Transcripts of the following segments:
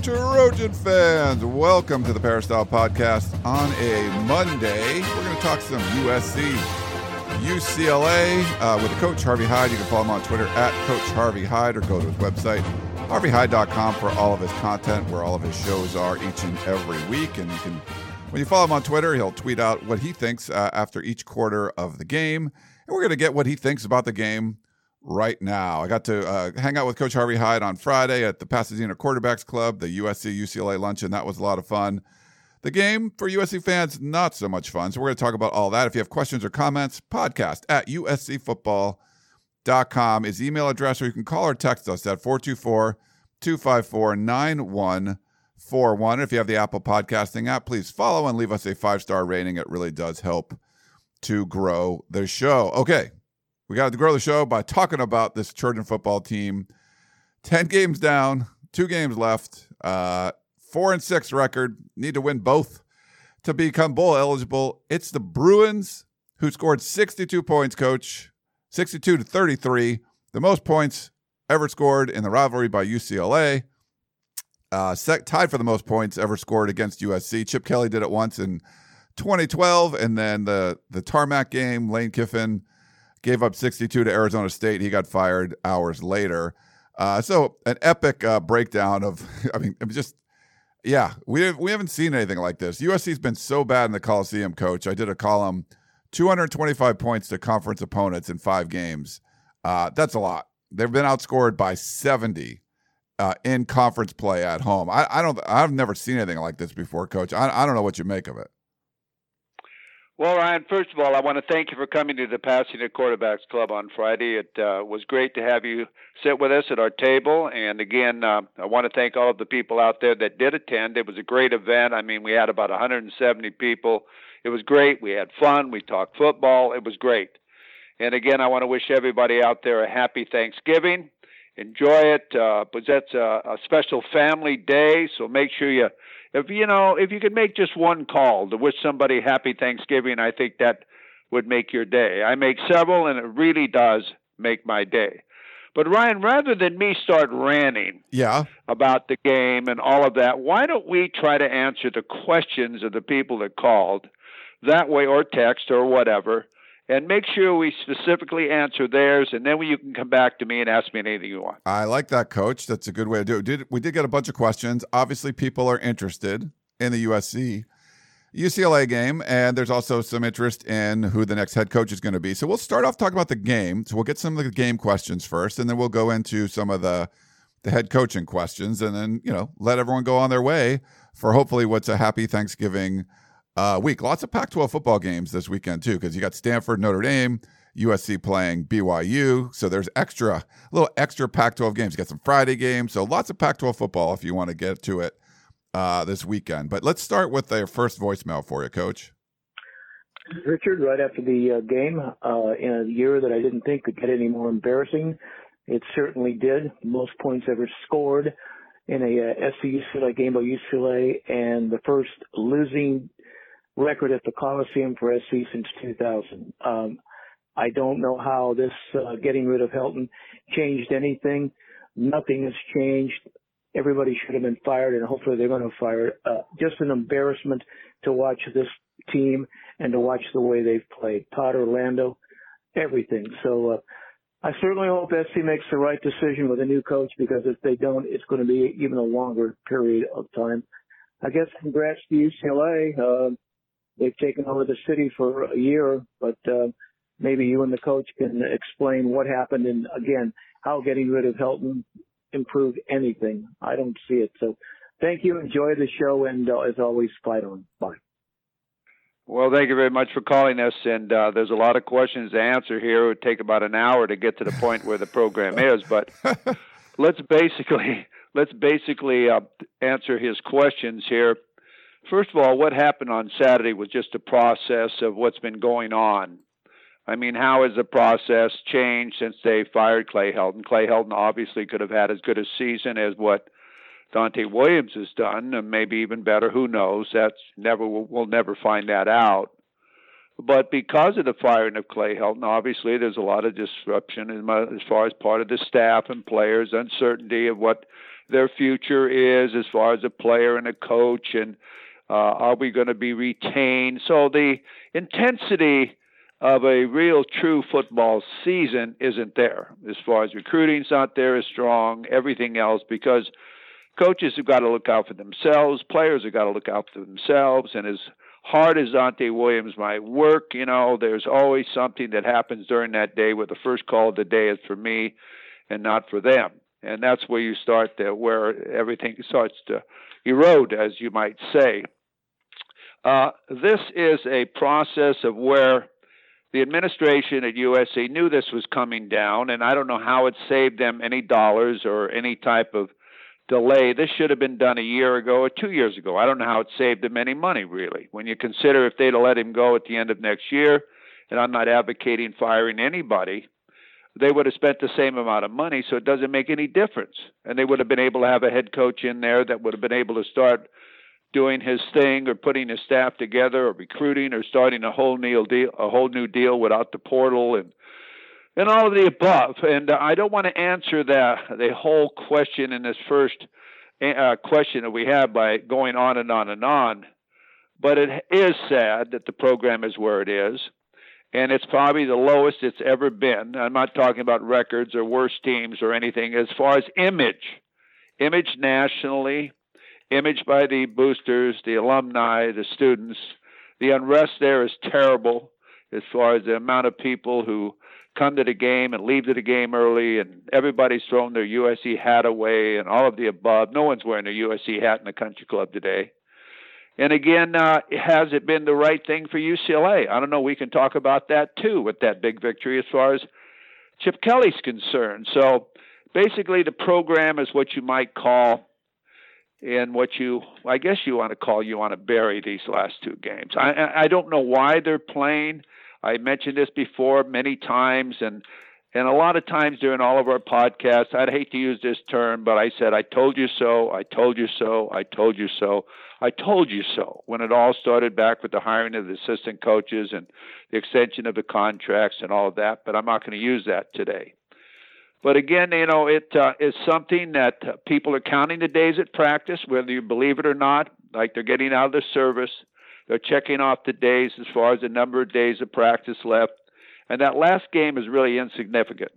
Trojan fans. Welcome to the Peristyle Podcast on a Monday. We're going to talk some USC, UCLA uh, with Coach Harvey Hyde. You can follow him on Twitter at Coach Harvey Hyde or go to his website, harveyhyde.com, for all of his content, where all of his shows are each and every week. And you can, when you follow him on Twitter, he'll tweet out what he thinks uh, after each quarter of the game. And we're going to get what he thinks about the game right now. I got to uh, hang out with Coach Harvey Hyde on Friday at the Pasadena Quarterbacks Club, the USC UCLA luncheon. That was a lot of fun. The game for USC fans, not so much fun. So we're going to talk about all that. If you have questions or comments, podcast at uscfootball.com is email address, or you can call or text us at 424 254 9141. If you have the Apple Podcasting app, please follow and leave us a five star rating. It really does help to grow the show. Okay, we got to grow the show by talking about this Trojan football team. 10 games down, two games left, uh, four and six record. Need to win both to become bowl eligible. It's the Bruins who scored 62 points, coach, 62 to 33, the most points ever scored in the rivalry by UCLA. Uh, tied for the most points ever scored against USC. Chip Kelly did it once in 2012, and then the the tarmac game, Lane Kiffin gave up 62 to Arizona State. He got fired hours later. Uh, so an epic uh, breakdown of, I mean, just yeah, we we haven't seen anything like this. USC's been so bad in the Coliseum, coach. I did a column, 225 points to conference opponents in five games. Uh, that's a lot. They've been outscored by 70 uh, in conference play at home. I, I, don't. I've never seen anything like this before, coach. I, I don't know what you make of it. Well, Ryan, first of all, I want to thank you for coming to the Pasadena Quarterbacks Club on Friday. It uh, was great to have you sit with us at our table. And again, uh, I want to thank all of the people out there that did attend. It was a great event. I mean, we had about 170 people. It was great. We had fun. We talked football. It was great. And again, I want to wish everybody out there a happy Thanksgiving. Enjoy it. Uh, but that's a, a special family day, so make sure you if you know if you could make just one call to wish somebody happy Thanksgiving, I think that would make your day. I make several, and it really does make my day. But Ryan, rather than me start ranting yeah. about the game and all of that, why don't we try to answer the questions of the people that called that way, or text or whatever, and make sure we specifically answer theirs, and then you can come back to me and ask me anything you want. I like that, Coach. That's a good way to do it. Did we did get a bunch of questions? Obviously, people are interested in the USC UCLA game, and there's also some interest in who the next head coach is going to be. So we'll start off talking about the game. So we'll get some of the game questions first, and then we'll go into some of the the head coaching questions, and then you know let everyone go on their way for hopefully what's a happy Thanksgiving uh, week. Lots of Pac 12 football games this weekend, too, because you got Stanford, Notre Dame, USC playing BYU. So there's extra, a little extra Pac 12 games. You got some Friday games. So lots of Pac 12 football if you want to get to it uh, this weekend. But let's start with their first voicemail for you, Coach. Richard, right after the uh, game, uh, in a year that I didn't think could get any more embarrassing, it certainly did. Most points ever scored in a uh, SC UCLA game by UCLA, and the first losing record at the Coliseum for SC since 2000. Um, I don't know how this uh, getting rid of Helton changed anything. Nothing has changed. Everybody should have been fired, and hopefully they're going to fire. Uh, just an embarrassment to watch this team and to watch the way they've played. Todd Orlando, everything. So uh, I certainly hope SC makes the right decision with a new coach because if they don't, it's going to be even a longer period of time. I guess congrats to UCLA. Uh, they've taken over the city for a year, but uh, maybe you and the coach can explain what happened and again how getting rid of Helton improved anything. I don't see it. So thank you. Enjoy the show, and uh, as always, fight on. Bye. Well, thank you very much for calling us. And uh, there's a lot of questions to answer here. It would take about an hour to get to the point where the program is, but let's basically let's basically uh, answer his questions here. First of all, what happened on Saturday was just a process of what's been going on. I mean, how has the process changed since they fired Clay Helton? Clay Helton obviously could have had as good a season as what Donte Williams has done, and maybe even better. Who knows? That's never we'll never find that out. But because of the firing of Clay Helton, obviously there's a lot of disruption as far as part of the staff and players, uncertainty of what their future is as far as a player and a coach, and uh, are we going to be retained? So the intensity of a real true football season isn't there as far as recruiting's not there as strong, everything else because coaches have got to look out for themselves, players have got to look out for themselves, and as hard as Donte Williams might work, you know, there's always something that happens during that day where the first call of the day is for me and not for them. And that's where you start to where everything starts to erode, as you might say. Uh, this is a process of where the administration at USC knew this was coming down, and I don't know how it saved them any dollars or any type of delay. This should have been done a year ago or two years ago. I don't know how it saved them any money, really. When you consider if they'd have let him go at the end of next year, and I'm not advocating firing anybody, they would have spent the same amount of money, so it doesn't make any difference. And they would have been able to have a head coach in there that would have been able to start doing his thing or putting his staff together or recruiting or starting a whole new deal a whole new deal without the portal and and all of the above. And I don't want to answer that the whole question in this first uh, question that we have by going on and on and on but it is sad that the program is where it is and it's probably the lowest it's ever been. I'm not talking about records or worst teams or anything. As far as image image nationally image by the boosters, the alumni, the students. The unrest there is terrible as far as the amount of people who come to the game and leave to the game early, and everybody's thrown their USC hat away and all of the above. No one's wearing a USC hat in the country club today. And again, uh, has it been the right thing for UCLA? I don't know. We can talk about that too with that big victory as far as Chip Kelly's concerned. So basically, the program is what you might call in what you, I guess you want to call, you want to bury these last two games. I, I don't know why they're playing. I mentioned this before many times, and and a lot of times during all of our podcasts, I'd hate to use this term, but I said, I told you so, I told you so, I told you so, I told you so. When it all started back with the hiring of the assistant coaches and the extension of the contracts and all of that, but I'm not going to use that today. But again, you know, it uh, is something that people are counting the days at practice, whether you believe it or not. Like they're getting out of the service, they're checking off the days as far as the number of days of practice left, and that last game is really insignificant.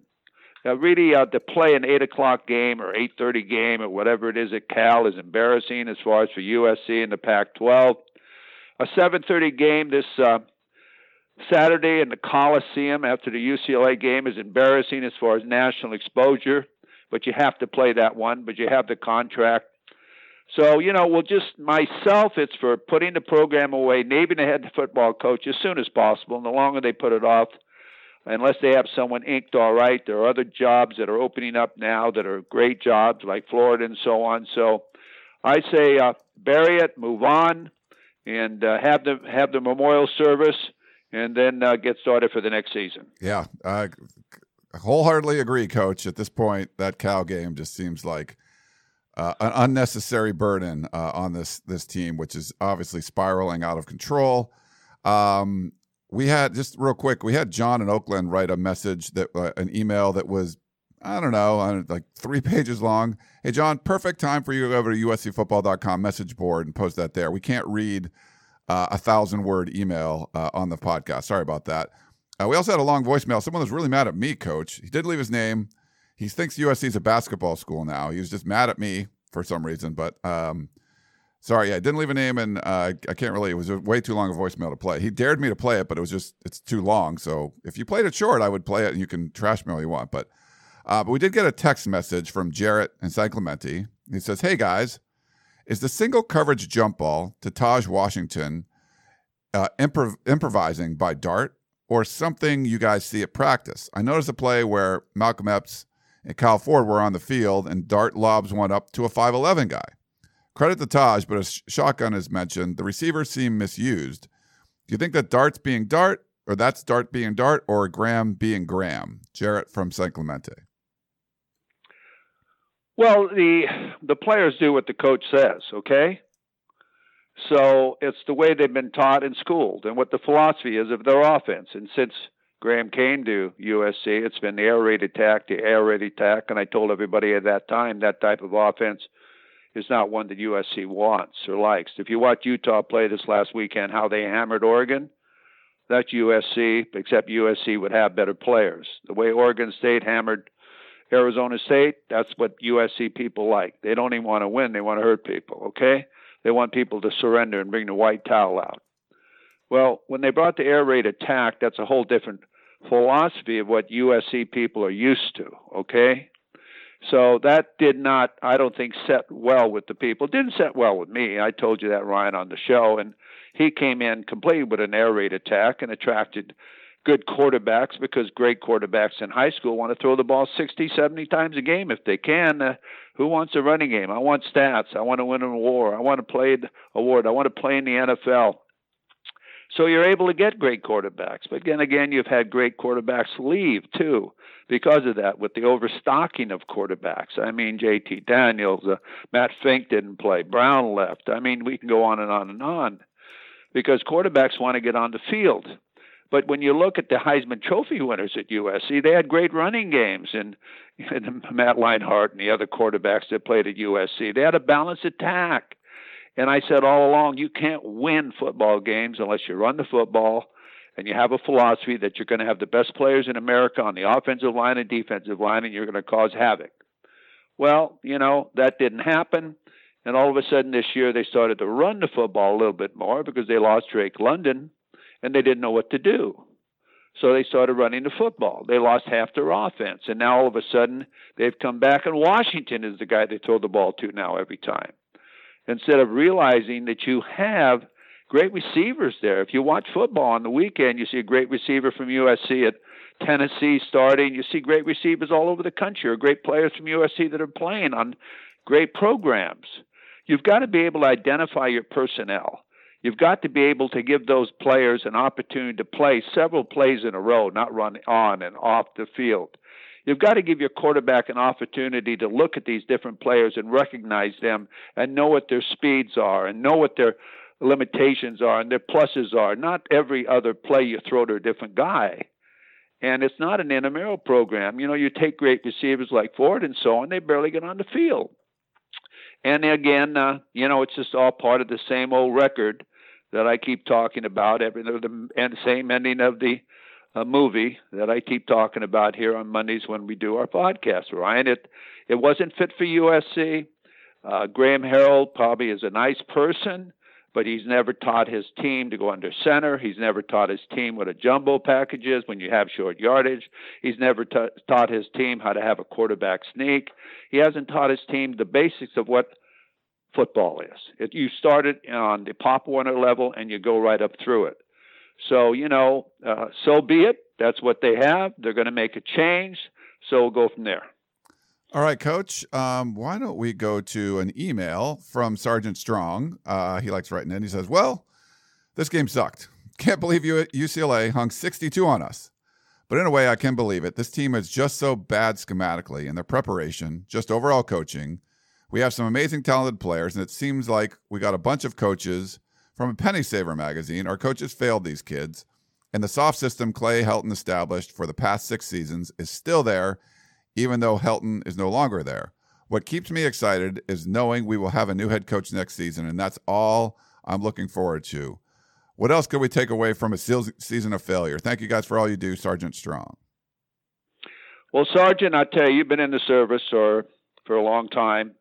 Now, really, uh, to play an eight o'clock game or eight thirty game or whatever it is at Cal is embarrassing as far as for USC and the Pac-12. A seven thirty game this uh, Saturday in the Coliseum after the UCLA game is embarrassing as far as national exposure, but you have to play that one, but you have the contract. So, you know, well, just myself, it's for putting the program away, naming a head football coach as soon as possible. And the longer they put it off, unless they have someone inked all right, there are other jobs that are opening up now that are great jobs like Florida and so on. So I say uh, bury it, move on, and uh, have the have the memorial service and then uh, get started for the next season. Yeah, I wholeheartedly agree, Coach. At this point, that Cal game just seems like uh, an unnecessary burden uh, on this this team, which is obviously spiraling out of control. Um, we had just real quick, we had John in Oakland write a message that uh, an email that was I don't know, like three pages long. Hey, John, perfect time for you to go over to uscfootball.com message board and post that there. We can't read uh, a thousand word email uh, on the podcast. Sorry about that. Uh, we also had a long voicemail. Someone was really mad at me, coach. He did leave his name. He thinks USC is a basketball school now. He was just mad at me for some reason. But um, sorry, yeah, I didn't leave a name, and uh, I can't really. It was way too long a voicemail to play. He dared me to play it, but it was just it's too long. So if you played it short, I would play it, and you can trash me all you want. But uh, but we did get a text message from Jarrett and San Clemente. He says, "Hey guys." Is the single coverage jump ball to Taj Washington uh, improv- improvising by Dart or something you guys see at practice? I noticed a play where Malcolm Epps and Kyle Ford were on the field and Dart lobs one up to a 5'11 guy. Credit to Taj, but a sh- shotgun is mentioned. The receivers seem misused. Do you think that Dart's being Dart, or that's Dart being Dart, or Graham being Graham? Jarrett from San Clemente. Well, the the players do what the coach says, okay? So it's the way they've been taught and schooled, and what the philosophy is of their offense. And since Graham came to USC, it's been the air raid attack, the air raid attack, and I told everybody at that time that type of offense is not one that USC wants or likes. If you watch Utah play this last weekend, how they hammered Oregon, that's USC, except USC would have better players. The way Oregon State hammered Arizona State, that's what USC people like. They don't even want to win, they want to hurt people, okay? They want people to surrender and bring the white towel out. Well, when they brought the air raid attack, that's a whole different philosophy of what USC people are used to, okay? So that did not, I don't think, set well with the people. It didn't set well with me. I told you that, Ryan, on the show. And he came in completely with an air raid attack and attracted good quarterbacks because great quarterbacks in high school want to throw the ball 60, 70 times a game if they can. Uh, who wants a running game? I want stats. I want to win an award. I want to play the award. I want to play in the NFL. So you're able to get great quarterbacks. But again, again, you've had great quarterbacks leave too because of that with the overstocking of quarterbacks. I mean, J.T. Daniels, uh, Matt Fink didn't play, Brown left. I mean, we can go on and on and on because quarterbacks want to get on the field. But when you look at the Heisman Trophy winners at USC, they had great running games, and, and Matt Leinart and the other quarterbacks that played at USC, they had a balanced attack. And I said all along, you can't win football games unless you run the football and you have a philosophy that you're going to have the best players in America on the offensive line and defensive line, and you're going to cause havoc. Well, you know, that didn't happen. And all of a sudden this year they started to run the football a little bit more because they lost Drake London and they didn't know what to do. So they started running the football. They lost half their offense. And now all of a sudden they've come back and Washington is the guy they throw the ball to now every time. Instead of realizing that you have great receivers there. If you watch football on the weekend, you see a great receiver from USC at Tennessee starting. You see great receivers all over the country or great players from USC that are playing on great programs. You've got to be able to identify your personnel. You've got to be able to give those players an opportunity to play several plays in a row, not run on and off the field. You've got to give your quarterback an opportunity to look at these different players and recognize them and know what their speeds are and know what their limitations are and their pluses are. Not every other play you throw to a different guy. And it's not an intramural program. You know, you take great receivers like Ford and so on, they barely get on the field. And again, uh, you know, it's just all part of the same old record that I keep talking about. Every the and same ending of the uh, movie that I keep talking about here on Mondays when we do our podcast. Ryan, it it wasn't fit for USC. Uh, Graham Harrell probably is a nice person, but he's never taught his team to go under center. He's never taught his team what a jumbo package is when you have short yardage. He's never taught his team how to have a quarterback sneak. He hasn't taught his team the basics of what football is. It, you start it on the Pop Warner level and you go right up through it. So, you know, uh, so be it. That's what they have. They're going to make a change. So we'll go from there. All right, Coach. Um, why don't we go to an email from Sergeant Strong? Uh, he likes writing in. He says, "Well, this game sucked. Can't believe you UCLA hung 62 on us. But in a way, I can believe it. This team is just so bad schematically in their preparation, just overall coaching. We have some amazing talented players, and it seems like we got a bunch of coaches from a penny saver magazine. Our coaches failed these kids, and the soft system Clay Helton established for the past six seasons is still there." even though Helton is no longer there. What keeps me excited is knowing we will have a new head coach next season, and that's all I'm looking forward to. What else could we take away from a season of failure? Thank you guys for all you do, Sergeant Strong. Well, Sergeant, I tell you, you've been in the service for for a long time,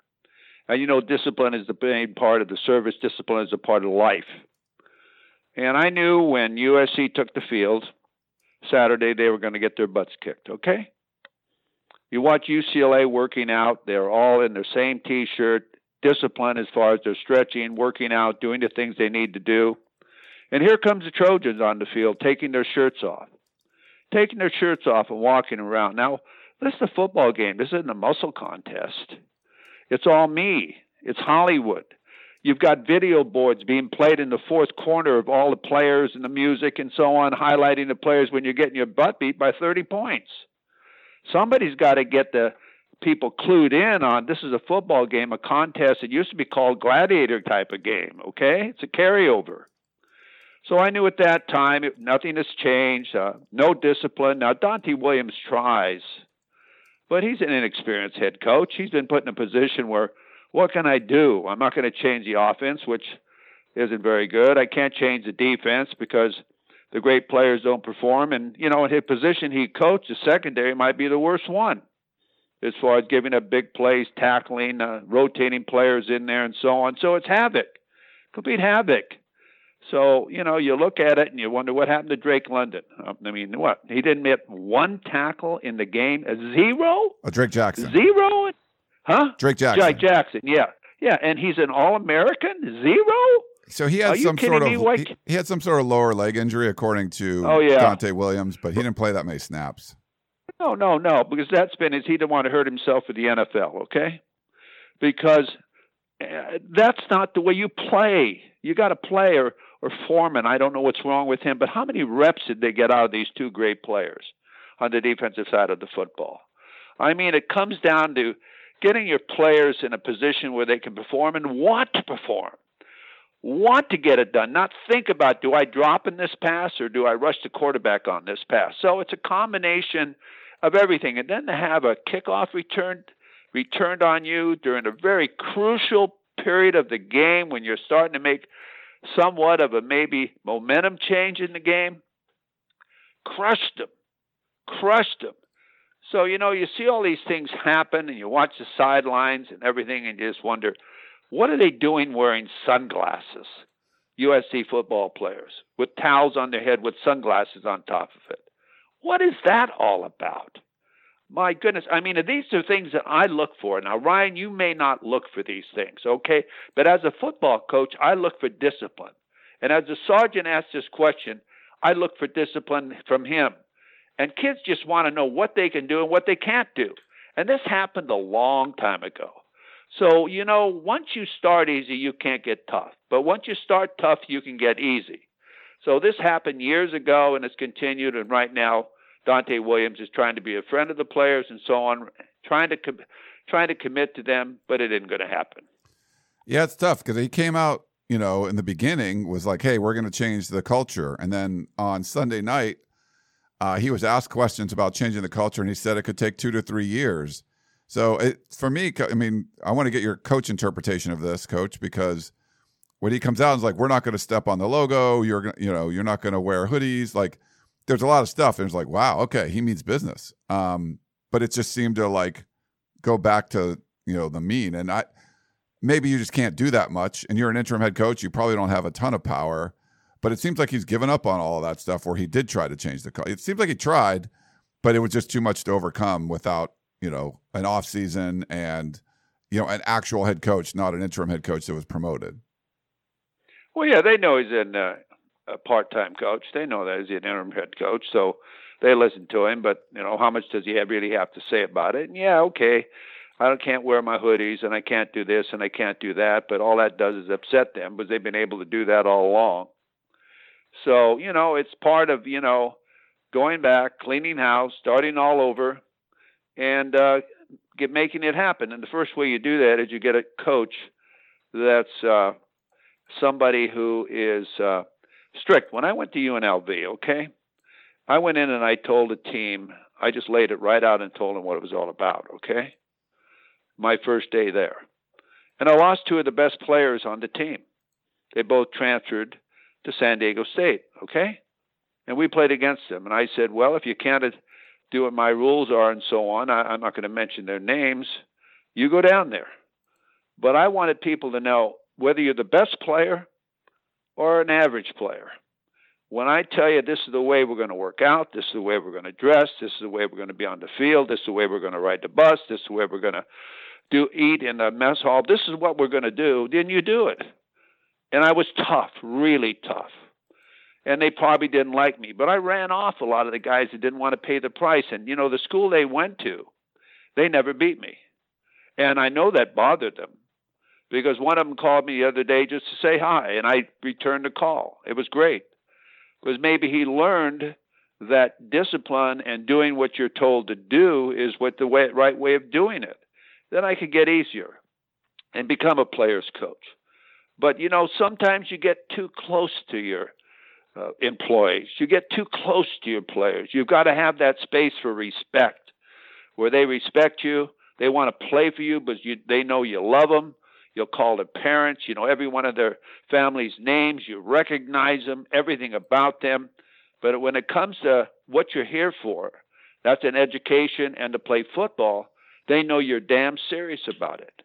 and you know discipline is the main part of the service. Discipline is a part of life. And I knew when USC took the field Saturday, they were going to get their butts kicked. Okay, you watch UCLA working out, they're all in their same t shirt, discipline as far as they're stretching, working out, doing the things they need to do. And here comes the Trojans on the field taking their shirts off. Taking their shirts off and walking around. Now, this is a football game. This isn't a muscle contest. It's all me. It's Hollywood. You've got video boards being played in the fourth corner of all the players and the music and so on, highlighting the players when you're getting your butt beat by 30 points. Somebody's got to get the people clued in on this is a football game, a contest. It used to be called gladiator type of game. Okay, it's a carryover. So I knew at that time it, nothing has changed. Uh, no discipline. Now Donte Williams tries, but he's an inexperienced head coach. He's been put in a position where what can I do? I'm not going to change the offense, which isn't very good. I can't change the defense because the great players don't perform. And, you know, in his position he coached, the secondary might be the worst one as far as giving up big plays, tackling, uh, rotating players in there, and so on. So it's havoc, complete havoc. So, you know, you look at it and you wonder what happened to Drake London. Um, I mean, what? He didn't make one tackle in the game, a zero? Oh, Drake Jackson. Zero? Huh? Drake Jackson. Drake Jackson, yeah. Yeah, and he's an All American? Zero? So he had Are some sort of he, he had some sort of lower leg injury, according to Oh, yeah. Donte Williams, but he didn't play that many snaps. No, no, no, because that's been is he didn't want to hurt himself for the NFL, okay? Because uh, that's not the way you play. You got to play, or or Foreman. I don't know what's wrong with him, but how many reps did they get out of these two great players on the defensive side of the football? I mean, it comes down to getting your players in a position where they can perform and want to perform, want to get it done, not think about do I drop in this pass or do I rush the quarterback on this pass. So it's a combination of everything, and then to have a kickoff returned returned on you during a very crucial period of the game when you're starting to make somewhat of a maybe momentum change in the game, crushed them, crushed them. So, you know, you see all these things happen and you watch the sidelines and everything and you just wonder, what are they doing wearing sunglasses? USC football players with towels on their head with sunglasses on top of it. What is that all about? My goodness. I mean, these are things that I look for. Now, Ryan, you may not look for these things, okay? But as a football coach, I look for discipline. And as the sergeant asked this question, I look for discipline from him. And kids just want to know what they can do and what they can't do. And this happened a long time ago. So, you know, once you start easy, you can't get tough. But once you start tough, you can get easy. So this happened years ago and it's continued. And right now, Donte Williams is trying to be a friend of the players and so on, trying to com- trying to commit to them, but it isn't going to happen. Yeah, it's tough because he came out, you know, in the beginning was like, "Hey, we're going to change the culture," and then on Sunday night, uh, he was asked questions about changing the culture, and he said it could take two to three years. So, it, for me, I mean, I want to get your coach interpretation of this, coach, because when he comes out is like, "We're not going to step on the logo," you're, you know, you're not going to wear hoodies, like. There's a lot of stuff, and it's like, wow, okay, he means business. Um, but it just seemed to like go back to you know the mean, and I maybe you just can't do that much and you're an interim head coach you probably don't have a ton of power but it seems like he's given up on all of that stuff where he did try to change the culture it seems like he tried but it was just too much to overcome without you know an off season and you know an actual head coach not an interim head coach that was promoted Well, yeah, they know he's in, uh, a part-time coach. They know that he's an interim head coach, so they listen to him. But you know, how much does he have, really have to say about it? And yeah, okay, I can't wear my hoodies, and I can't do this, and I can't do that. But all that does is upset them because they've been able to do that all along. So you know, it's part of you know going back, cleaning house, starting all over, and uh, get making it happen. And the first way you do that is you get a coach that's uh, somebody who is uh, strict. When I went to UNLV, okay, I went in and I told the team, I just laid it right out and told them what it was all about, okay? My first day there. And I lost two of the best players on the team. They both transferred to San Diego State, okay? And we played against them. And I said, well, if you can't do what my rules are and so on, I, I'm not going to mention their names, you go down there. But I wanted people to know whether you're the best player or an average player. When I tell you this is the way we're going to work out, this is the way we're going to dress, this is the way we're going to be on the field, this is the way we're going to ride the bus, this is the way we're going to do eat in the mess hall, this is what we're going to do, then you do it. And I was tough, really tough. And they probably didn't like me, but I ran off a lot of the guys that didn't want to pay the price. And you know, the school they went to, they never beat me. And I know that bothered them. Because one of them called me the other day just to say hi, and I returned the call. It was great because maybe he learned that discipline and doing what you're told to do is what the way, right way of doing it. Then I could get easier and become a player's coach. But you know, sometimes you get too close to your uh, employees. You get too close to your players. You've got to have that space for respect, where they respect you. They want to play for you, but you, they know you love them. You'll call their parents. You know every one of their family's names. You recognize them, everything about them. But when it comes to what you're here for, that's an education and to play football. They know you're damn serious about it,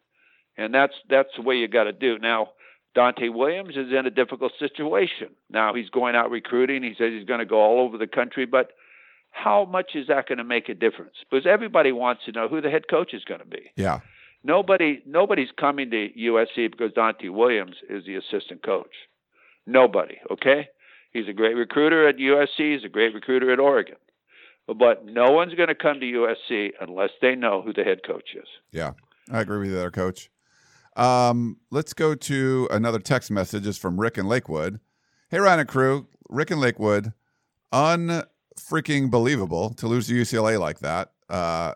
and that's that's the way you got to do. Now, Donte Williams is in a difficult situation. Now he's going out recruiting. He says he's going to go all over the country, but how much is that going to make a difference? Because everybody wants to know who the head coach is going to be. Yeah. Nobody, nobody's coming to USC because Donte Williams is the assistant coach. Nobody. Okay, he's a great recruiter at USC. He's a great recruiter at Oregon, but no one's going to come to USC unless they know who the head coach is. Yeah, I agree with you there, Coach. Um, let's go to another text message. It's from Rick and Lakewood. Hey, Ryan and crew. Rick and Lakewood. Unfreaking believable to lose to UCLA like that. Uh,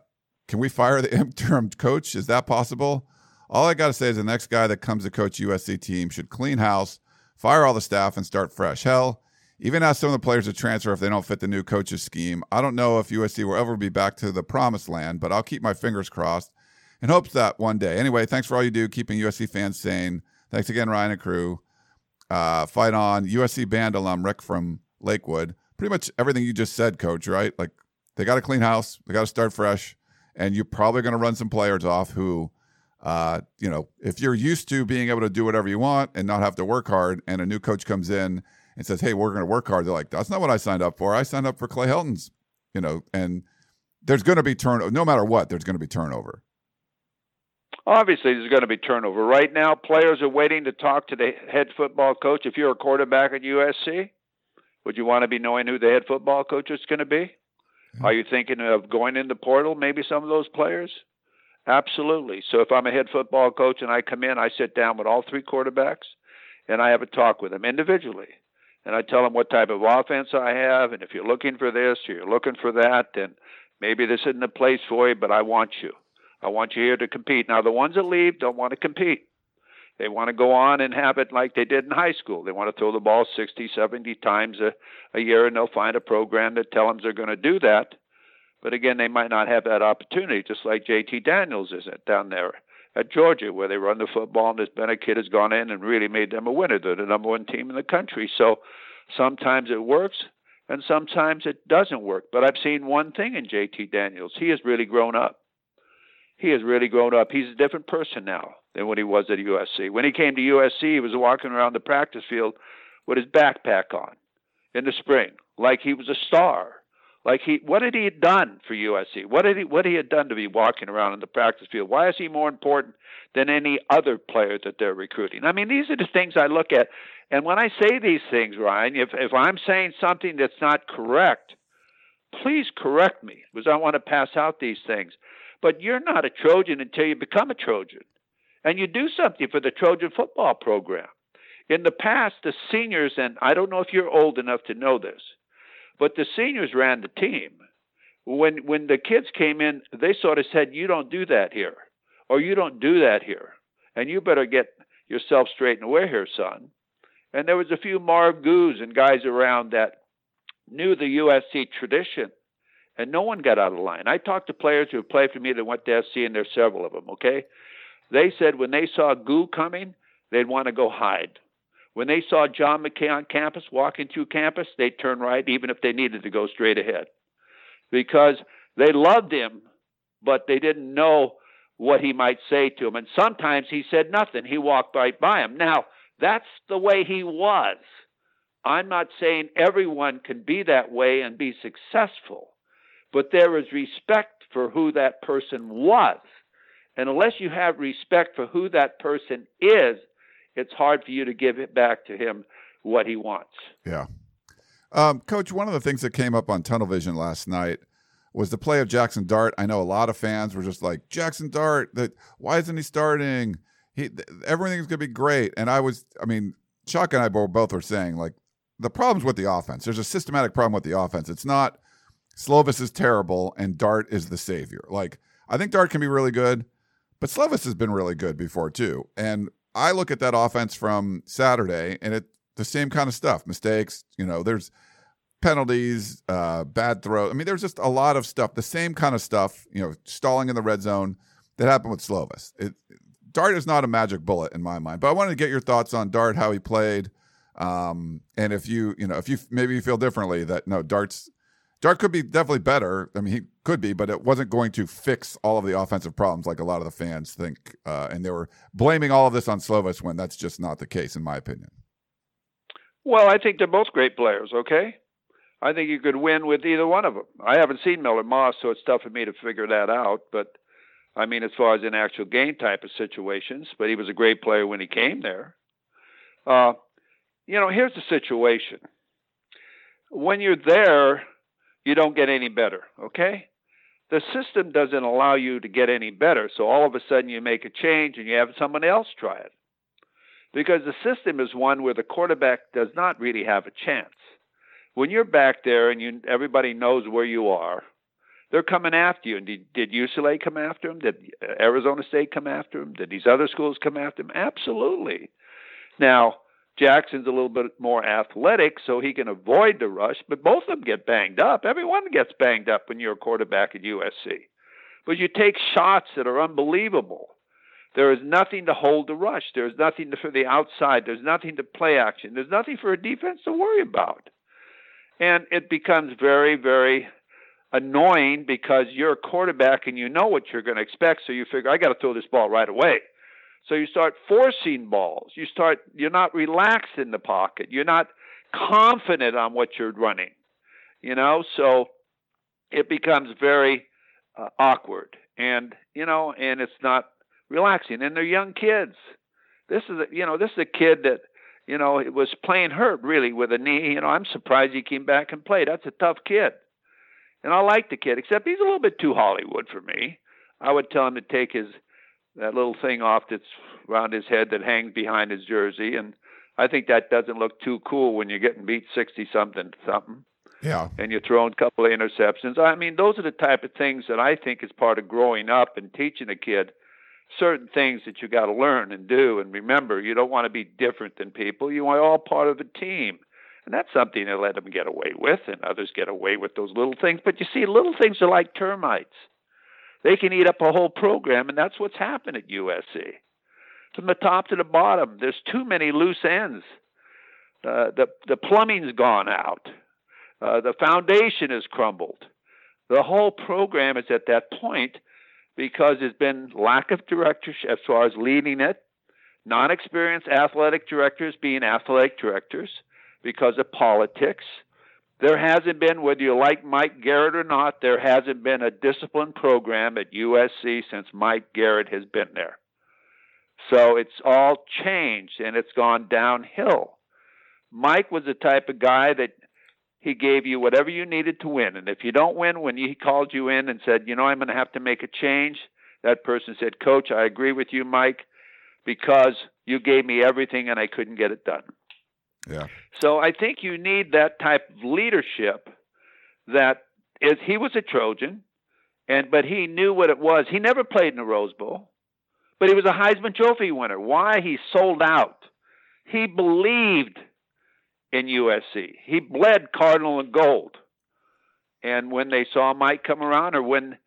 can we fire the interim coach? Is that possible? All I got to say is the next guy that comes to coach USC team should clean house, fire all the staff, and start fresh. Hell, even ask some of the players to transfer if they don't fit the new coach's scheme. I don't know if USC will ever be back to the promised land, but I'll keep my fingers crossed and hopes that one day. Anyway, thanks for all you do, keeping USC fans sane. Thanks again, Ryan and crew. Uh, fight on, USC band alum Rick from Lakewood. Pretty much everything you just said, Coach. Right? Like they got to clean house, they got to start fresh and you're probably going to run some players off who, uh, you know, if you're used to being able to do whatever you want and not have to work hard, and a new coach comes in and says, "Hey, we're going to work hard," they're like, "That's not what I signed up for. I signed up for Clay Helton's," you know, and there's going to be turnover. No matter what, there's going to be turnover. Obviously, there's going to be turnover. Right now, players are waiting to talk to the head football coach. If you're a quarterback at USC, would you want to be knowing who the head football coach is going to be? Are you thinking of going in the portal, maybe some of those players? Absolutely. So if I'm a head football coach and I come in, I sit down with all three quarterbacks and I have a talk with them individually. And I tell them what type of offense I have, and if you're looking for this or you're looking for that, then maybe this isn't the place for you, but I want you. I want you here to compete. Now, the ones that leave don't want to compete. They want to go on and have it like they did in high school. They want to throw the ball 60, 70 times a, a year, and they'll find a program that tells them they're going to do that. But again, they might not have that opportunity, just like JT Daniels is it down there at Georgia, where they run the football, and this Bennett kid has gone in and really made them a winner. They're the number one team in the country. So sometimes it works, and sometimes it doesn't work. But I've seen one thing in JT Daniels. He has really grown up. He has really grown up. He's a different person now than when he was at USC. When he came to USC, he was walking around the practice field with his backpack on in the spring, like he was a star. Like he, what had he done for USC? What had he, what he had done to be walking around in the practice field? Why is he more important than any other player that they're recruiting? I mean, these are the things I look at. And when I say these things, Ryan, if if I'm saying something that's not correct, please correct me because I want to pass out these things. But you're not a Trojan until you become a Trojan and you do something for the Trojan football program. In the past, the seniors, and I don't know if you're old enough to know this, but the seniors ran the team. When when the kids came in, they sort of said, "You don't do that here, or you don't do that here, and you better get yourself straightened away here, son." And there was a few Marv Goux's and guys around that knew the USC tradition, and no one got out of line. I talked to players who have played for me that went to SC, and there's several of them. Okay, they said when they saw Goux coming, they'd want to go hide. When they saw John McKay on campus walking through campus, they'd turn right even if they needed to go straight ahead. Because they loved him, but they didn't know what he might say to them. And sometimes he said nothing. He walked right by him. Now, that's the way he was. I'm not saying everyone can be that way and be successful, but there is respect for who that person was. And unless you have respect for who that person is, it's hard for you to give it back to him what he wants. Yeah. Um, Coach, one of the things that came up on Tunnel Vision last night was the play of Jaxson Dart. I know a lot of fans were just like, Jaxson Dart, that why isn't he starting? he everything's going to be great. And I was, I mean, Chuck and I both were saying like the problems with the offense. There's a systematic problem with the offense. It's not Slovis is terrible and Dart is the savior. Like I think Dart can be really good, but Slovis has been really good before too. And I look at that offense from Saturday and it the same kind of stuff. Mistakes, you know, there's penalties, uh, bad throw. I mean, there's just a lot of stuff, the same kind of stuff, you know, stalling in the red zone that happened with Slovis. It, Dart is not a magic bullet in my mind, but I wanted to get your thoughts on Dart, how he played, um, and if you, you know, if you maybe you feel differently that no, Dart's Dart could be definitely better. I mean, he could be, but it wasn't going to fix all of the offensive problems like a lot of the fans think, uh, and they were blaming all of this on Slovis when that's just not the case, in my opinion. Well, I think they're both great players. Okay, I think you could win with either one of them. I haven't seen Miller Moss, so it's tough for me to figure that out. But I mean, as far as in actual game type of situations, but he was a great player when he came there. Uh, you know, here's the situation. When you're there, you don't get any better, okay? The system doesn't allow you to get any better. So all of a sudden you make a change and you have someone else try it. Because the system is one where the quarterback does not really have a chance. When you're back there and you everybody knows where you are, they're coming after you. And did, did UCLA come after him? Did Arizona State come after him? Did these other schools come after him? Absolutely. Now, Jaxson's a little bit more athletic, so he can avoid the rush, but both of them get banged up. Everyone gets banged up when you're a quarterback at USC. But you take shots that are unbelievable. There is nothing to hold the rush. There's nothing for the outside. There's nothing to play action. There's nothing for a defense to worry about. And it becomes very, very annoying because you're a quarterback and you know what you're going to expect. So you figure, I got to throw this ball right away. So you start forcing balls. You start, you're not relaxed in the pocket. You're not confident on what you're running, you know? So it becomes very uh, awkward and, you know, and it's not relaxing. And they're young kids. This is, a, you know, this is a kid that, you know, was playing hurt really with a knee. You know, I'm surprised he came back and played. That's a tough kid. And I like the kid, except he's a little bit too Hollywood for me. I would tell him to take his that little thing off that's around his head that hangs behind his jersey, and I think that doesn't look too cool when you're getting beat sixty something something. Yeah. And you're throwing a couple of interceptions. I mean, those are the type of things that I think is part of growing up and teaching a kid certain things that you got to learn and do. And remember, you don't want to be different than people. You are all part of a team. And that's something they let them get away with, and others get away with those little things. But you see, little things are like termites. They can eat up a whole program, and that's what's happened at USC. From the top to the bottom, there's too many loose ends. Uh, the the plumbing's gone out. Uh, the foundation has crumbled. The whole program is at that point because there's been lack of directorship as far as leading it, non-experienced athletic directors being athletic directors because of politics. There hasn't been, whether you like Mike Garrett or not, there hasn't been a discipline program at USC since Mike Garrett has been there. So it's all changed and it's gone downhill. Mike was the type of guy that he gave you whatever you needed to win. And if you don't win when he called you in and said, you know, I'm going to have to make a change, that person said, Coach, I agree with you, Mike, because you gave me everything and I couldn't get it done. Yeah. So I think you need that type of leadership that is he was a Trojan and but he knew what it was. He never played in a Rose Bowl, but he was a Heisman Trophy winner. Why? He sold out. He believed in USC. He bled cardinal and gold. And when they saw Mike come around or when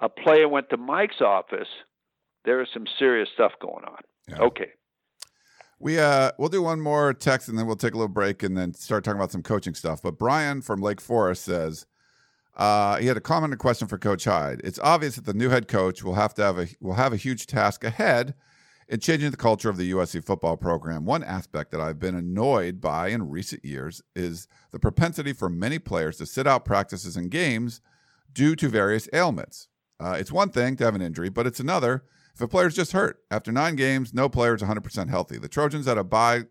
a player went to Mike's office, there was some serious stuff going on. Yeah. Okay. We uh we'll do one more text and then we'll take a little break and then start talking about some coaching stuff. But Brian from Lake Forest says uh, he had a comment and question for Coach Hyde. It's obvious that the new head coach will have to have a will have a huge task ahead in changing the culture of the USC football program. One aspect that I've been annoyed by in recent years is the propensity for many players to sit out practices and games due to various ailments. Uh, it's one thing to have an injury, but it's another if a player's just hurt. After nine games, no player is 100% healthy. The Trojans had a bye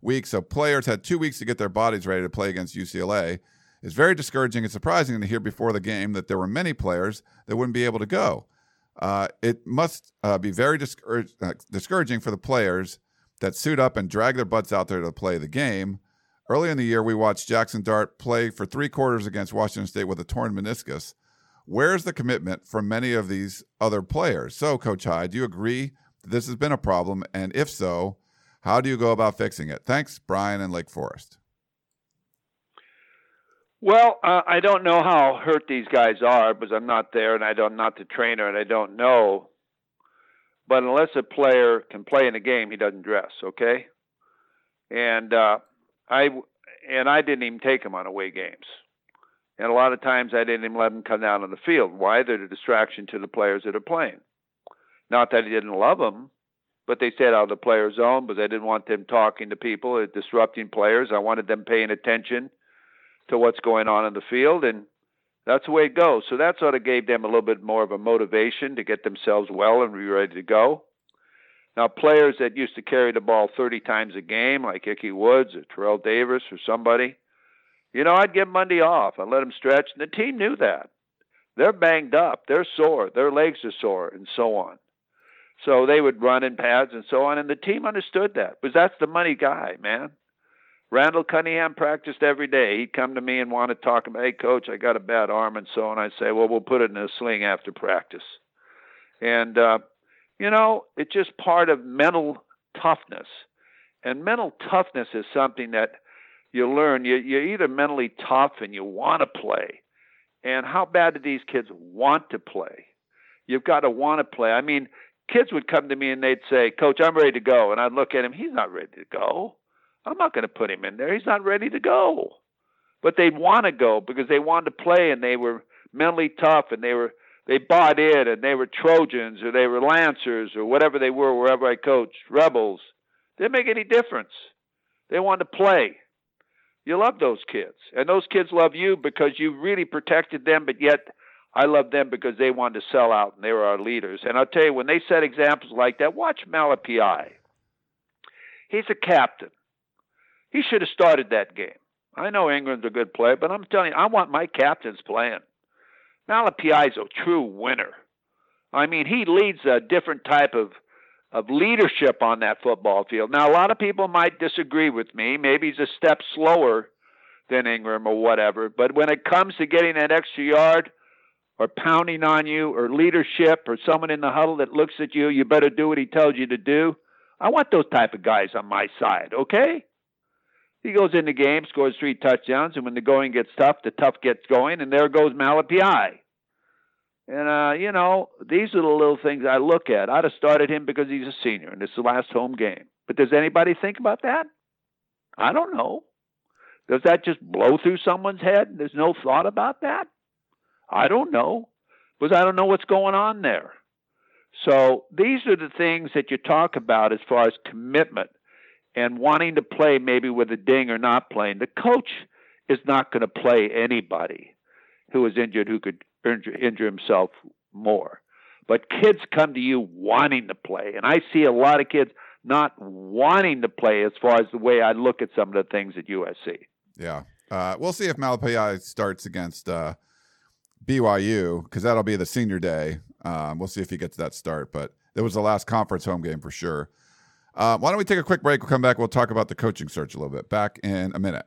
week, so players had two weeks to get their bodies ready to play against UCLA. It's very discouraging and surprising to hear before the game that there were many players that wouldn't be able to go. Uh, it must uh, be very discourage, uh, discouraging for the players that suit up and drag their butts out there to play the game. Early in the year, we watched Jaxson Dart play for three quarters against Washington State with a torn meniscus. Where's the commitment from many of these other players? So, Coach Hyde, do you agree that this has been a problem? And if so, how do you go about fixing it? Thanks, Brian and Lake Forest. Well, uh, I don't know how hurt these guys are because I'm not there and I don't, I'm not the trainer and I don't know. But unless a player can play in a game, he doesn't dress. Okay, and uh, I and I didn't even take him on away games, and a lot of times I didn't even let him come down on the field. Why? They're a distraction to the players that are playing. Not that he didn't love them, but they stayed out of the player zone because I didn't want them talking to people, or disrupting players. I wanted them paying attention to what's going on in the field, and that's the way it goes. So that sort of gave them a little bit more of a motivation to get themselves well and be ready to go. Now, players that used to carry the ball 30 times a game, like Ickey Woods or Terrell Davis or somebody, you know, I'd give Monday off. I'd let them stretch, and the team knew that. They're banged up, they're sore, their legs are sore, and so on. So they would run in pads and so on, and the team understood that because that's the money guy, man. Randall Cunningham practiced every day. He'd come to me and want to talk about, hey, coach, I got a bad arm and so on. I'd say, well, we'll put it in a sling after practice. And, uh, you know, it's just part of mental toughness. And mental toughness is something that you learn. You, you're either mentally tough and you want to play. And how bad do these kids want to play? You've got to want to play. I mean, kids would come to me and they'd say, Coach, I'm ready to go. And I'd look at him, he's not ready to go. I'm not going to put him in there. He's not ready to go. But they'd want to go because they wanted to play and they were mentally tough and they were they bought in and they were Trojans or they were Lancers or whatever they were wherever I coached, Rebels. Didn't make any difference. They wanted to play. You love those kids. And those kids love you because you really protected them, but yet I love them because they wanted to sell out and they were our leaders. And I'll tell you, when they set examples like that, watch Malepeai. He's a captain. He should have started that game. I know Ingram's a good player, but I'm telling you, I want my captains playing. Malepeai's a true winner. I mean, he leads a different type of of leadership on that football field. Now, a lot of people might disagree with me. Maybe he's a step slower than Ingram or whatever. But when it comes to getting that extra yard or pounding on you or leadership or someone in the huddle that looks at you, you better do what he tells you to do. I want those type of guys on my side, okay? He goes in the game, scores three touchdowns, and when the going gets tough, the tough gets going, and there goes Malepeai. And uh, you know, these are the little things I look at. I'd have started him because he's a senior, and it's the last home game. But does anybody think about that? I don't know. Does that just blow through someone's head? There's no thought about that. I don't know, because I don't know what's going on there. So these are the things that you talk about as far as commitment and wanting to play maybe with a ding or not playing. The coach is not going to play anybody who is injured who could injure, injure himself more. But kids come to you wanting to play, and I see a lot of kids not wanting to play as far as the way I look at some of the things at USC. Yeah. Uh, we'll see if Malepeai starts against uh, BYU because that'll be the senior day. Um, we'll see if he gets that start, but it was the last conference home game for sure. Uh, why don't we take a quick break? We'll come back. We'll talk about the coaching search a little bit. Back in a minute.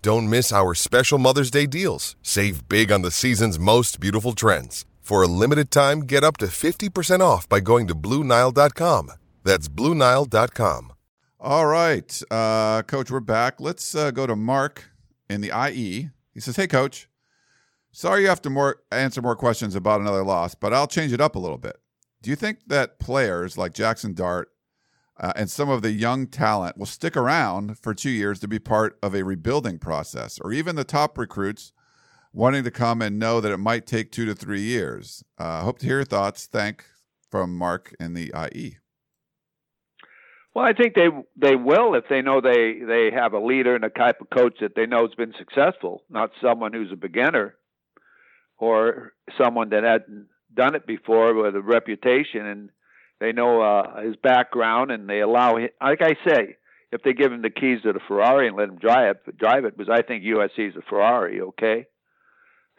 Don't miss our special Mother's Day deals. Save big on the season's most beautiful trends. For a limited time, get up to 50% off by going to Bluenile.com. That's Bluenile.com. All right, uh, Coach, we're back. Let's uh, go to Mark in the IE. He says, Hey, Coach, sorry you have to more answer more questions about another loss, but I'll change it up a little bit. Do you think that players like Jaxson Dart uh, and some of the young talent will stick around for two years to be part of a rebuilding process, or even the top recruits wanting to come and know that it might take two to three years? Uh, hope to hear your thoughts. Thank from Mark in the IE. Well, I think they they will if they know they they have a leader and a type of coach that they know has been successful, not someone who's a beginner or someone that hadn't done it before with a reputation and they know uh, his background and they allow him. Like I say, if they give him the keys to the Ferrari and let him drive it, drive it, because I think USC is a Ferrari. Okay,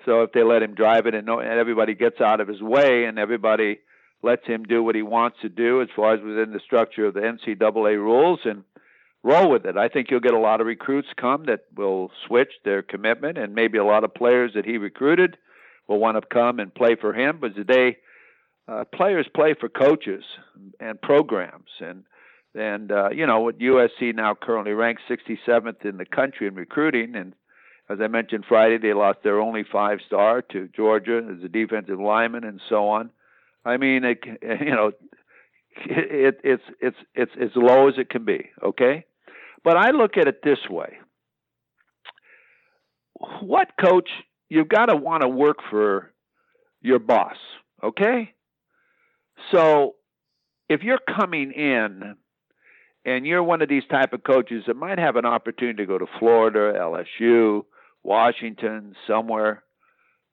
so if they let him drive it and, no, and everybody gets out of his way and everybody lets him do what he wants to do as far as within the structure of the NCAA rules and roll with it. I think you'll get a lot of recruits come that will switch their commitment, and maybe a lot of players that he recruited will want to come and play for him. But today, uh, players play for coaches and programs, and and uh, you know, what USC now currently ranks 67th in the country in recruiting, and as I mentioned Friday, they lost their only five star to Georgia as a defensive lineman, and so on. I mean, it, you know, it, it's it's it's as low as it can be. Okay, but I look at it this way: what coach you've got to want to work for your boss. Okay, so if you're coming in and you're one of these type of coaches that might have an opportunity to go to Florida, LSU, Washington, somewhere,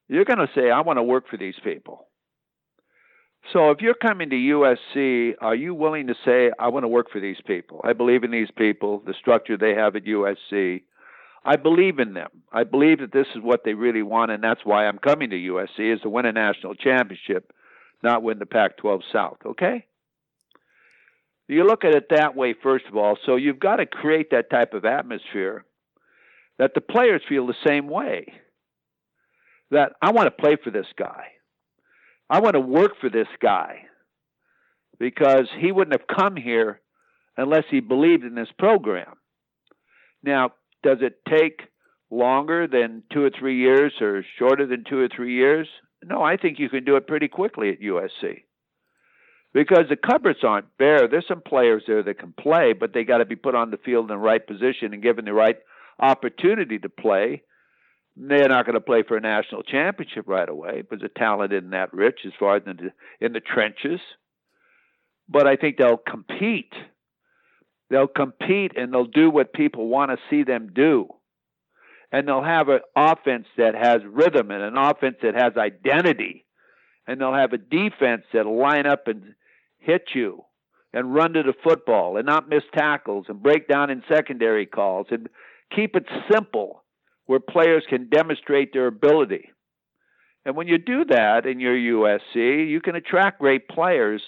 you're going to say, I want to work for these people. So if you're coming to USC, are you willing to say, I want to work for these people? I believe in these people, the structure they have at USC. I believe in them. I believe that this is what they really want, and that's why I'm coming to USC is to win a national championship, not win the Pac-12 South. Okay? You look at it that way, first of all. So you've got to create that type of atmosphere that the players feel the same way. That I want to play for this guy. I want to work for this guy because he wouldn't have come here unless he believed in this program. Now, does it take longer than two or three years or shorter than two or three years? No, I think you can do it pretty quickly at USC. Because the cupboards aren't bare. There's some players there that can play, but they got to be put on the field in the right position and given the right opportunity to play they're not going to play for a national championship right away but the talent isn't that rich as far as in the, in the trenches. But I think they'll compete. They'll compete and they'll do what people want to see them do. And they'll have an offense that has rhythm and an offense that has identity. And they'll have a defense that'll line up and hit you and run to the football and not miss tackles and break down in secondary calls and keep it simple where players can demonstrate their ability. And when you do that in your USC, you can attract great players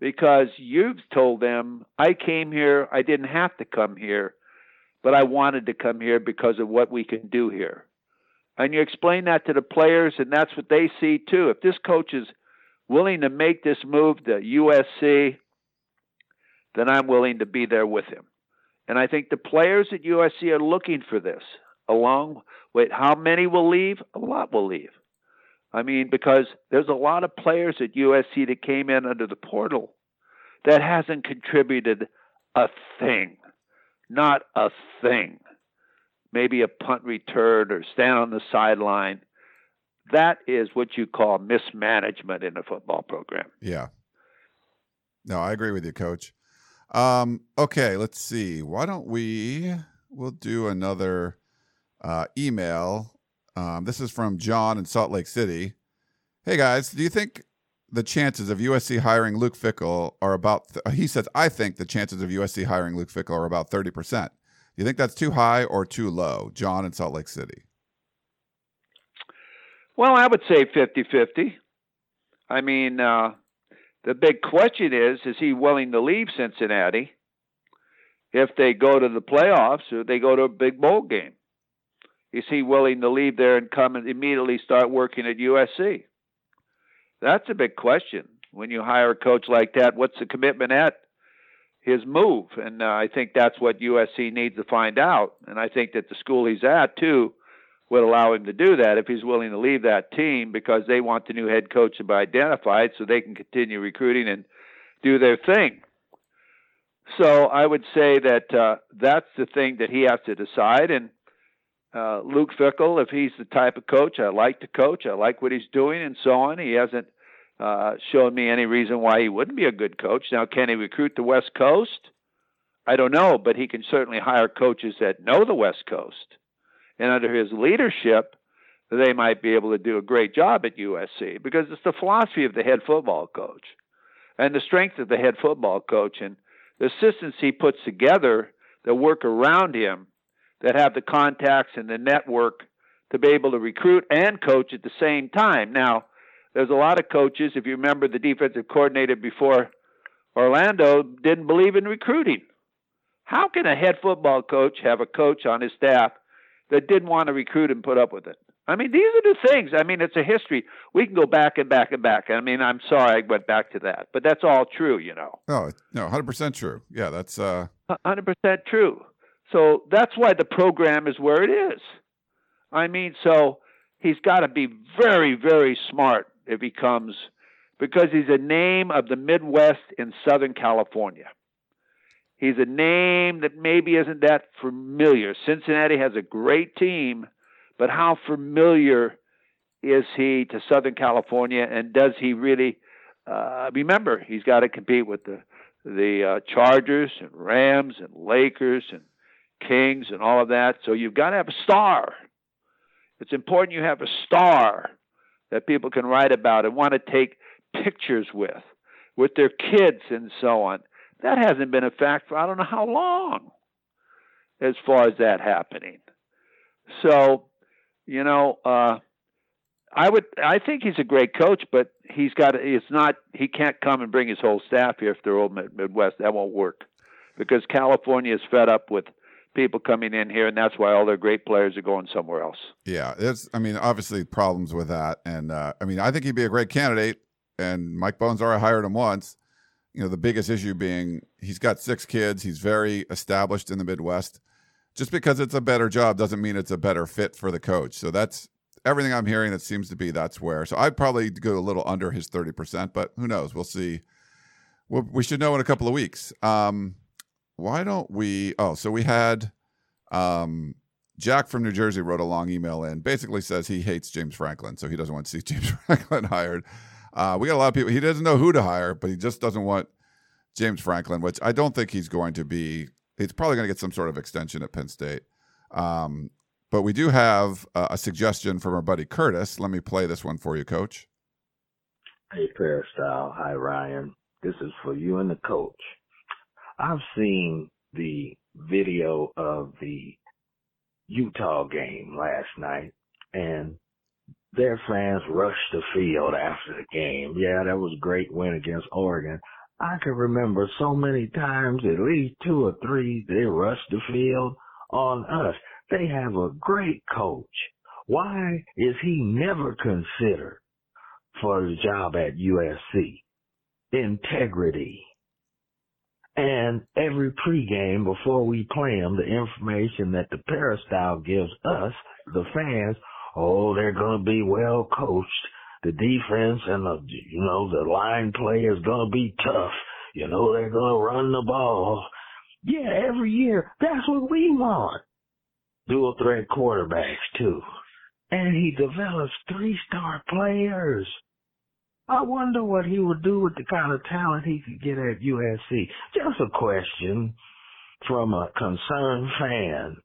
because you've told them, I came here, I didn't have to come here, but I wanted to come here because of what we can do here. And you explain that to the players, and that's what they see too. If this coach is willing to make this move to USC, then I'm willing to be there with him. And I think the players at USC are looking for this along with how many will leave? A lot will leave. I mean, because there's a lot of players at USC that came in under the portal that hasn't contributed a thing. Not a thing. Maybe a punt return or stand on the sideline. That is what you call mismanagement in a football program. Yeah. No, I agree with you, coach. Um, okay, let's see. Why don't we we'll do another uh, email. Um, this is from John in Salt Lake City. Hey guys, do you think the chances of USC hiring Luke Fickell are about? Th- he says, I think the chances of USC hiring Luke Fickell are about thirty percent. Do you think that's too high or too low? John in Salt Lake City. Well, I would say 50-50. I mean, uh, the big question is: Is he willing to leave Cincinnati if they go to the playoffs or they go to a big bowl game? is he willing to leave there and come and immediately start working at USC? That's a big question. When you hire a coach like that, what's the commitment at his move? And uh, I think that's what USC needs to find out. And I think that the school he's at, too, would allow him to do that if he's willing to leave that team because they want the new head coach to be identified so they can continue recruiting and do their thing. So I would say that uh, that's the thing that he has to decide. And uh, Luke Fickell, if he's the type of coach I like to coach, I like what he's doing, and so on. He hasn't uh, shown me any reason why he wouldn't be a good coach. Now, can he recruit the West Coast? I don't know, but he can certainly hire coaches that know the West Coast. And under his leadership, they might be able to do a great job at USC because it's the philosophy of the head football coach and the strength of the head football coach and the assistants he puts together that work around him that have the contacts and the network to be able to recruit and coach at the same time. Now, there's a lot of coaches, if you remember the defensive coordinator before Orlando didn't believe in recruiting. How can a head football coach have a coach on his staff that didn't want to recruit and put up with it? I mean, these are the things. I mean, it's a history. We can go back and back and back. I mean, I'm sorry I went back to that, but that's all true, you know. No, no, 100% true. Yeah, that's uh 100% true. So that's why the program is where it is. I mean, so he's got to be very, very smart if he comes because he's a name of the Midwest in Southern California. He's a name that maybe isn't that familiar. Cincinnati has a great team, but how familiar is he to Southern California, and does he really uh, remember? He's got to compete with the the uh, Chargers and Rams and Lakers and Kings and all of that. So you've got to have a star. It's important you have a star that people can write about and want to take pictures with, with their kids and so on. That hasn't been a fact for I don't know how long as far as that happening. So, you know, uh, I would I think he's a great coach, but he's got it's not he can't come and bring his whole staff here if they're old Midwest. That won't work because California is fed up with people coming in here, and that's why all their great players are going somewhere else. Yeah, there's I mean obviously problems with that, and uh, I mean I think he'd be a great candidate. And Mike Bohn's already hired him once. You know the biggest issue being he's got six kids. He's very established in the Midwest. Just because it's a better job doesn't mean it's a better fit for the coach. So that's everything I'm hearing. That seems to be that's where. So I'd probably go a little under his thirty percent, but who knows? We'll see. We'll, we should know in a couple of weeks. Um, why don't we? Oh, so we had um, Jack from New Jersey wrote a long email in, basically says he hates James Franklin, so he doesn't want to see James Franklin hired. Uh, we got a lot of people. He doesn't know who to hire, but he just doesn't want James Franklin, which I don't think he's going to be. He's probably going to get some sort of extension at Penn State. Um, but we do have uh, a suggestion from our buddy Curtis. Let me play this one for you, Coach. Hey, Peristyle. Hi, Ryan. This is for you and the coach. I've seen the video of the Utah game last night and their fans rushed the field after the game. Yeah, that was a great win against Oregon. I can remember so many times, at least two or three, they rushed the field on us. They have a great coach. Why is he never considered for the job at USC? Integrity. And every pregame before we play them, the information that the peristyle gives us, the fans, oh, they're going to be well coached. The defense and the, you know, the line play is going to be tough. You know, they're going to run the ball. Yeah, every year. That's what we want. Dual threat quarterbacks too. And he develops three star players. I wonder what he would do with the kind of talent he could get at USC. Just a question from a concerned fan.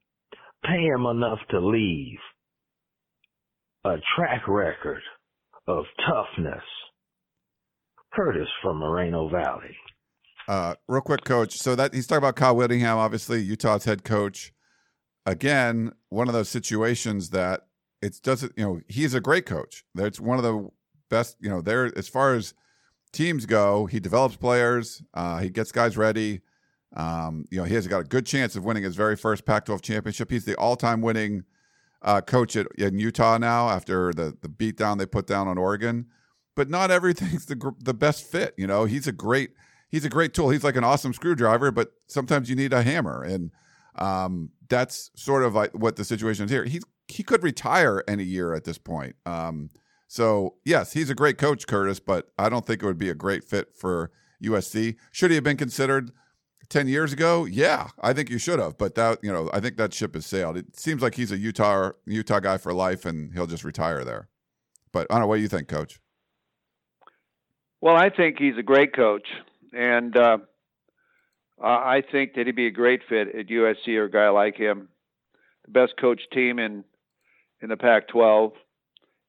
Pay him enough to leave. A track record of toughness. Curtis from Moreno Valley. Uh, real quick, coach. So that he's talking about Kyle Whittingham, obviously Utah's head coach. Again, one of those situations that it doesn't. You know, he's a great coach. That's one of the best, you know, there as far as teams go, he develops players, uh, he gets guys ready. Um, you know, he has got a good chance of winning his very first Pac-12 championship. He's the all-time winning uh, coach at, in Utah now after the the beatdown they put down on Oregon. But not everything's the the best fit. You know, he's a great he's a great tool. He's like an awesome screwdriver, but sometimes you need a hammer, and um, that's sort of like what the situation is here. He he could retire any year at this point. Um, so yes, he's a great coach, Curtis, but I don't think it would be a great fit for USC. Should he have been considered? 10 years ago, yeah, I think you should have. But that, you know, I think that ship has sailed. It seems like he's a Utah Utah guy for life and he'll just retire there. But I don't know. What you think, coach? Well, I think he's a great coach. And uh, I think that he'd be a great fit at USC or a guy like him. The best coach team in in the Pac 12.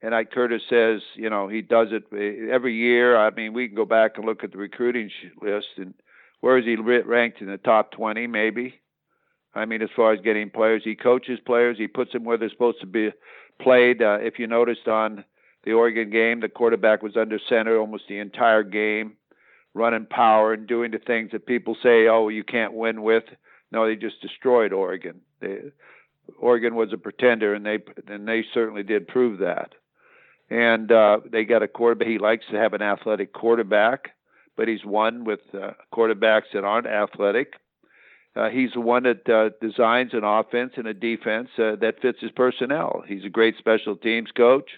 And like Curtis says, you know, he does it eh, every year. I mean, we can go back and look at the recruiting list and where is he ranked in the top 20? Maybe. I mean, as far as getting players, he coaches players. He puts them where they're supposed to be played. Uh, if you noticed on the Oregon game, the quarterback was under center almost the entire game, running power and doing the things that people say, "Oh, you can't win with." No, they just destroyed Oregon. They, Oregon was a pretender, and they and they certainly did prove that. And uh, they got a quarterback. He likes to have an athletic quarterback but he's won with uh, quarterbacks that aren't athletic. Uh, he's the one that uh, designs an offense and a defense uh, that fits his personnel. He's a great special teams coach.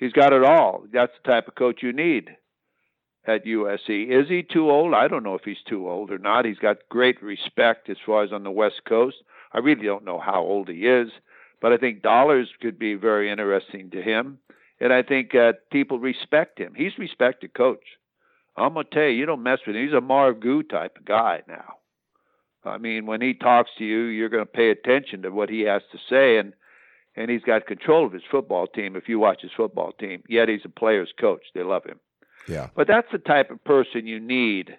He's got it all. That's the type of coach you need at USC. Is he too old? I don't know if he's too old or not. He's got great respect as far as on the West Coast. I really don't know how old he is, but I think dollars could be very interesting to him. And I think uh, people respect him. He's respected coach. I'm gonna tell you, you don't mess with him. He's a Marv Goux type of guy now. I mean, when he talks to you, you're going to pay attention to what he has to say, and and he's got control of his football team. If you watch his football team, yet he's a player's coach. They love him. Yeah. But that's the type of person you need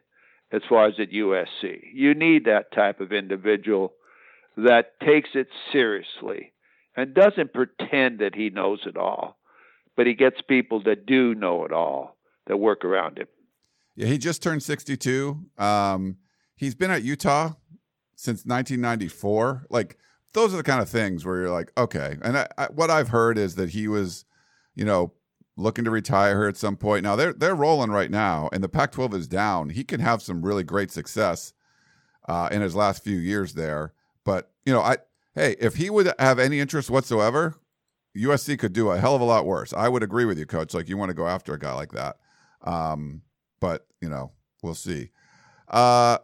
as far as at USC. You need that type of individual that takes it seriously and doesn't pretend that he knows it all, but he gets people that do know it all that work around him. Yeah, he just turned 62. Um, he's been at Utah since 1994. Like those are the kind of things where you're like, okay. And I, I, what I've heard is that he was, you know, looking to retire at some point. Now they're they're rolling right now, and the Pac-12 is down. He can have some really great success uh, in his last few years there. But you know, I hey, if he would have any interest whatsoever, USC could do a hell of a lot worse. I would agree with you, Coach. Like you want to go after a guy like that. Um, but you know, we'll see. Uh,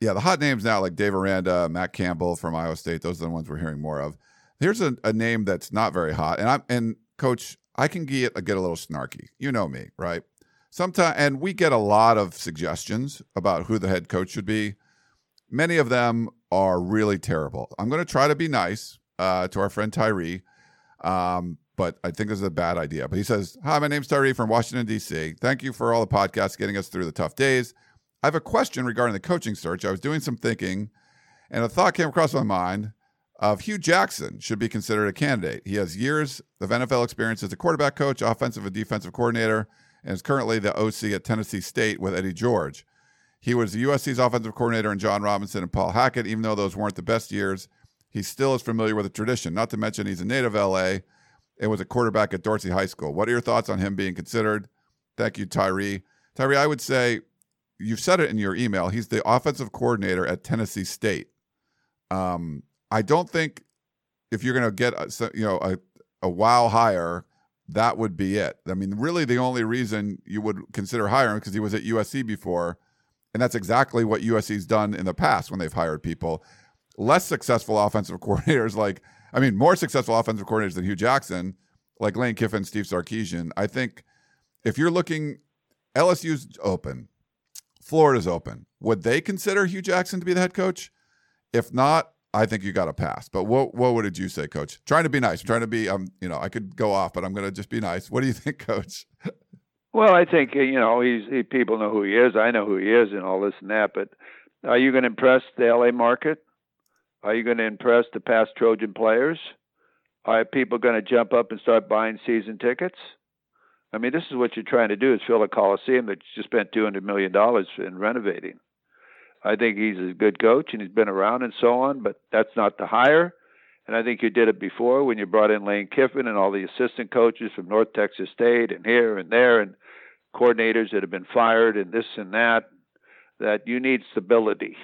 yeah, the hot names now like Dave Aranda, Matt Campbell from Iowa State. Those are the ones we're hearing more of. Here's a, a name that's not very hot, and I'm and Coach, I can get get a little snarky. You know me, right? Sometimes, and we get a lot of suggestions about who the head coach should be. Many of them are really terrible. I'm going to try to be nice uh, to our friend Tyree. Um, but I think this is a bad idea. But he says, Hi, my name's Tyree from Washington, D.C. Thank you for all the podcasts getting us through the tough days. I have a question regarding the coaching search. I was doing some thinking, and a thought came across my mind of Hue Jackson should be considered a candidate. He has years of NFL experience as a quarterback coach, offensive and defensive coordinator, and is currently the OC at Tennessee State with Eddie George. He was USC's offensive coordinator and John Robinson and Paul Hackett. Even though those weren't the best years, he still is familiar with the tradition. Not to mention he's a native LA and was a quarterback at Dorsey High School. What are your thoughts on him being considered? Thank you, Tyree. Tyree, I would say you've said it in your email. He's the offensive coordinator at Tennessee State. Um, I don't think if you're going to get a, you know a, a wow hire, that would be it. I mean, really, the only reason you would consider hiring because he was at USC before, and that's exactly what USC's done in the past when they've hired people. Less successful offensive coordinators like I mean, more successful offensive coordinators than Hue Jackson, like Lane Kiffin, Steve Sarkisian. I think if you're looking, LSU's open, Florida's open. Would they consider Hue Jackson to be the head coach? If not, I think you got to pass. But what what would you say, Coach? Trying to be nice. I'm trying to be. Um, you know, I could go off, but I'm going to just be nice. What do you think, Coach? Well, I think you know he's he, people know who he is. I know who he is, and all this and that. But are you going to impress the LA market? Are you going to impress the past Trojan players? Are people going to jump up and start buying season tickets? I mean, this is what you're trying to do: is fill a coliseum that you just spent two hundred million dollars in renovating. I think he's a good coach and he's been around and so on, but that's not the hire. And I think you did it before when you brought in Lane Kiffin and all the assistant coaches from North Texas State and here and there and coordinators that have been fired and this and that. That you need stability.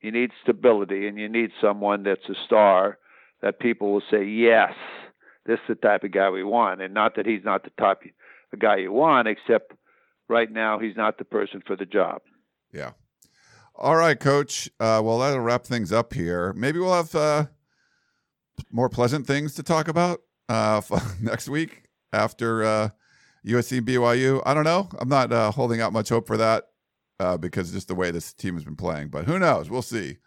You need stability, and you need someone that's a star that people will say, yes, this is the type of guy we want. And not that he's not the type of guy you want, except right now he's not the person for the job. Yeah. All right, Coach. Uh, well, that'll wrap things up here. Maybe we'll have uh, more pleasant things to talk about uh, next week after uh, USC BYU. I don't know. I'm not uh, holding out much hope for that uh, because just the way this team has been playing. But who knows? We'll see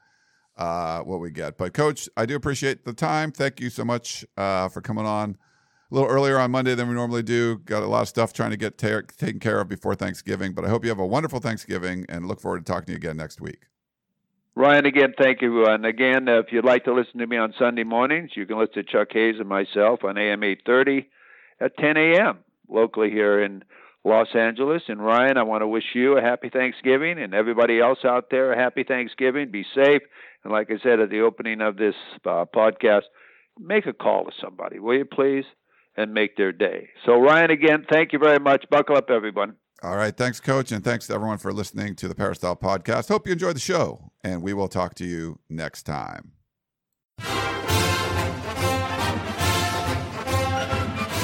uh, what we get. But coach, I do appreciate the time. Thank you so much uh, for coming on a little earlier on Monday than we normally do. Got a lot of stuff trying to get ta- taken care of before Thanksgiving. But I hope you have a wonderful Thanksgiving and look forward to talking to you again next week. Ryan, again, thank you. And again, if you'd like to listen to me on Sunday mornings, you can listen to Chuck Hayes and myself on AM 830 at 10 a.m. locally here in Los Angeles. And Ryan, I want to wish you a happy Thanksgiving and everybody else out there a happy Thanksgiving. Be safe. And like I said at the opening of this uh, podcast, make a call to somebody, will you please? And make their day. So, Ryan, again, thank you very much. Buckle up, everyone. All right. Thanks, Coach. And thanks to everyone for listening to the Peristyle Podcast. Hope you enjoyed the show, and we will talk to you next time.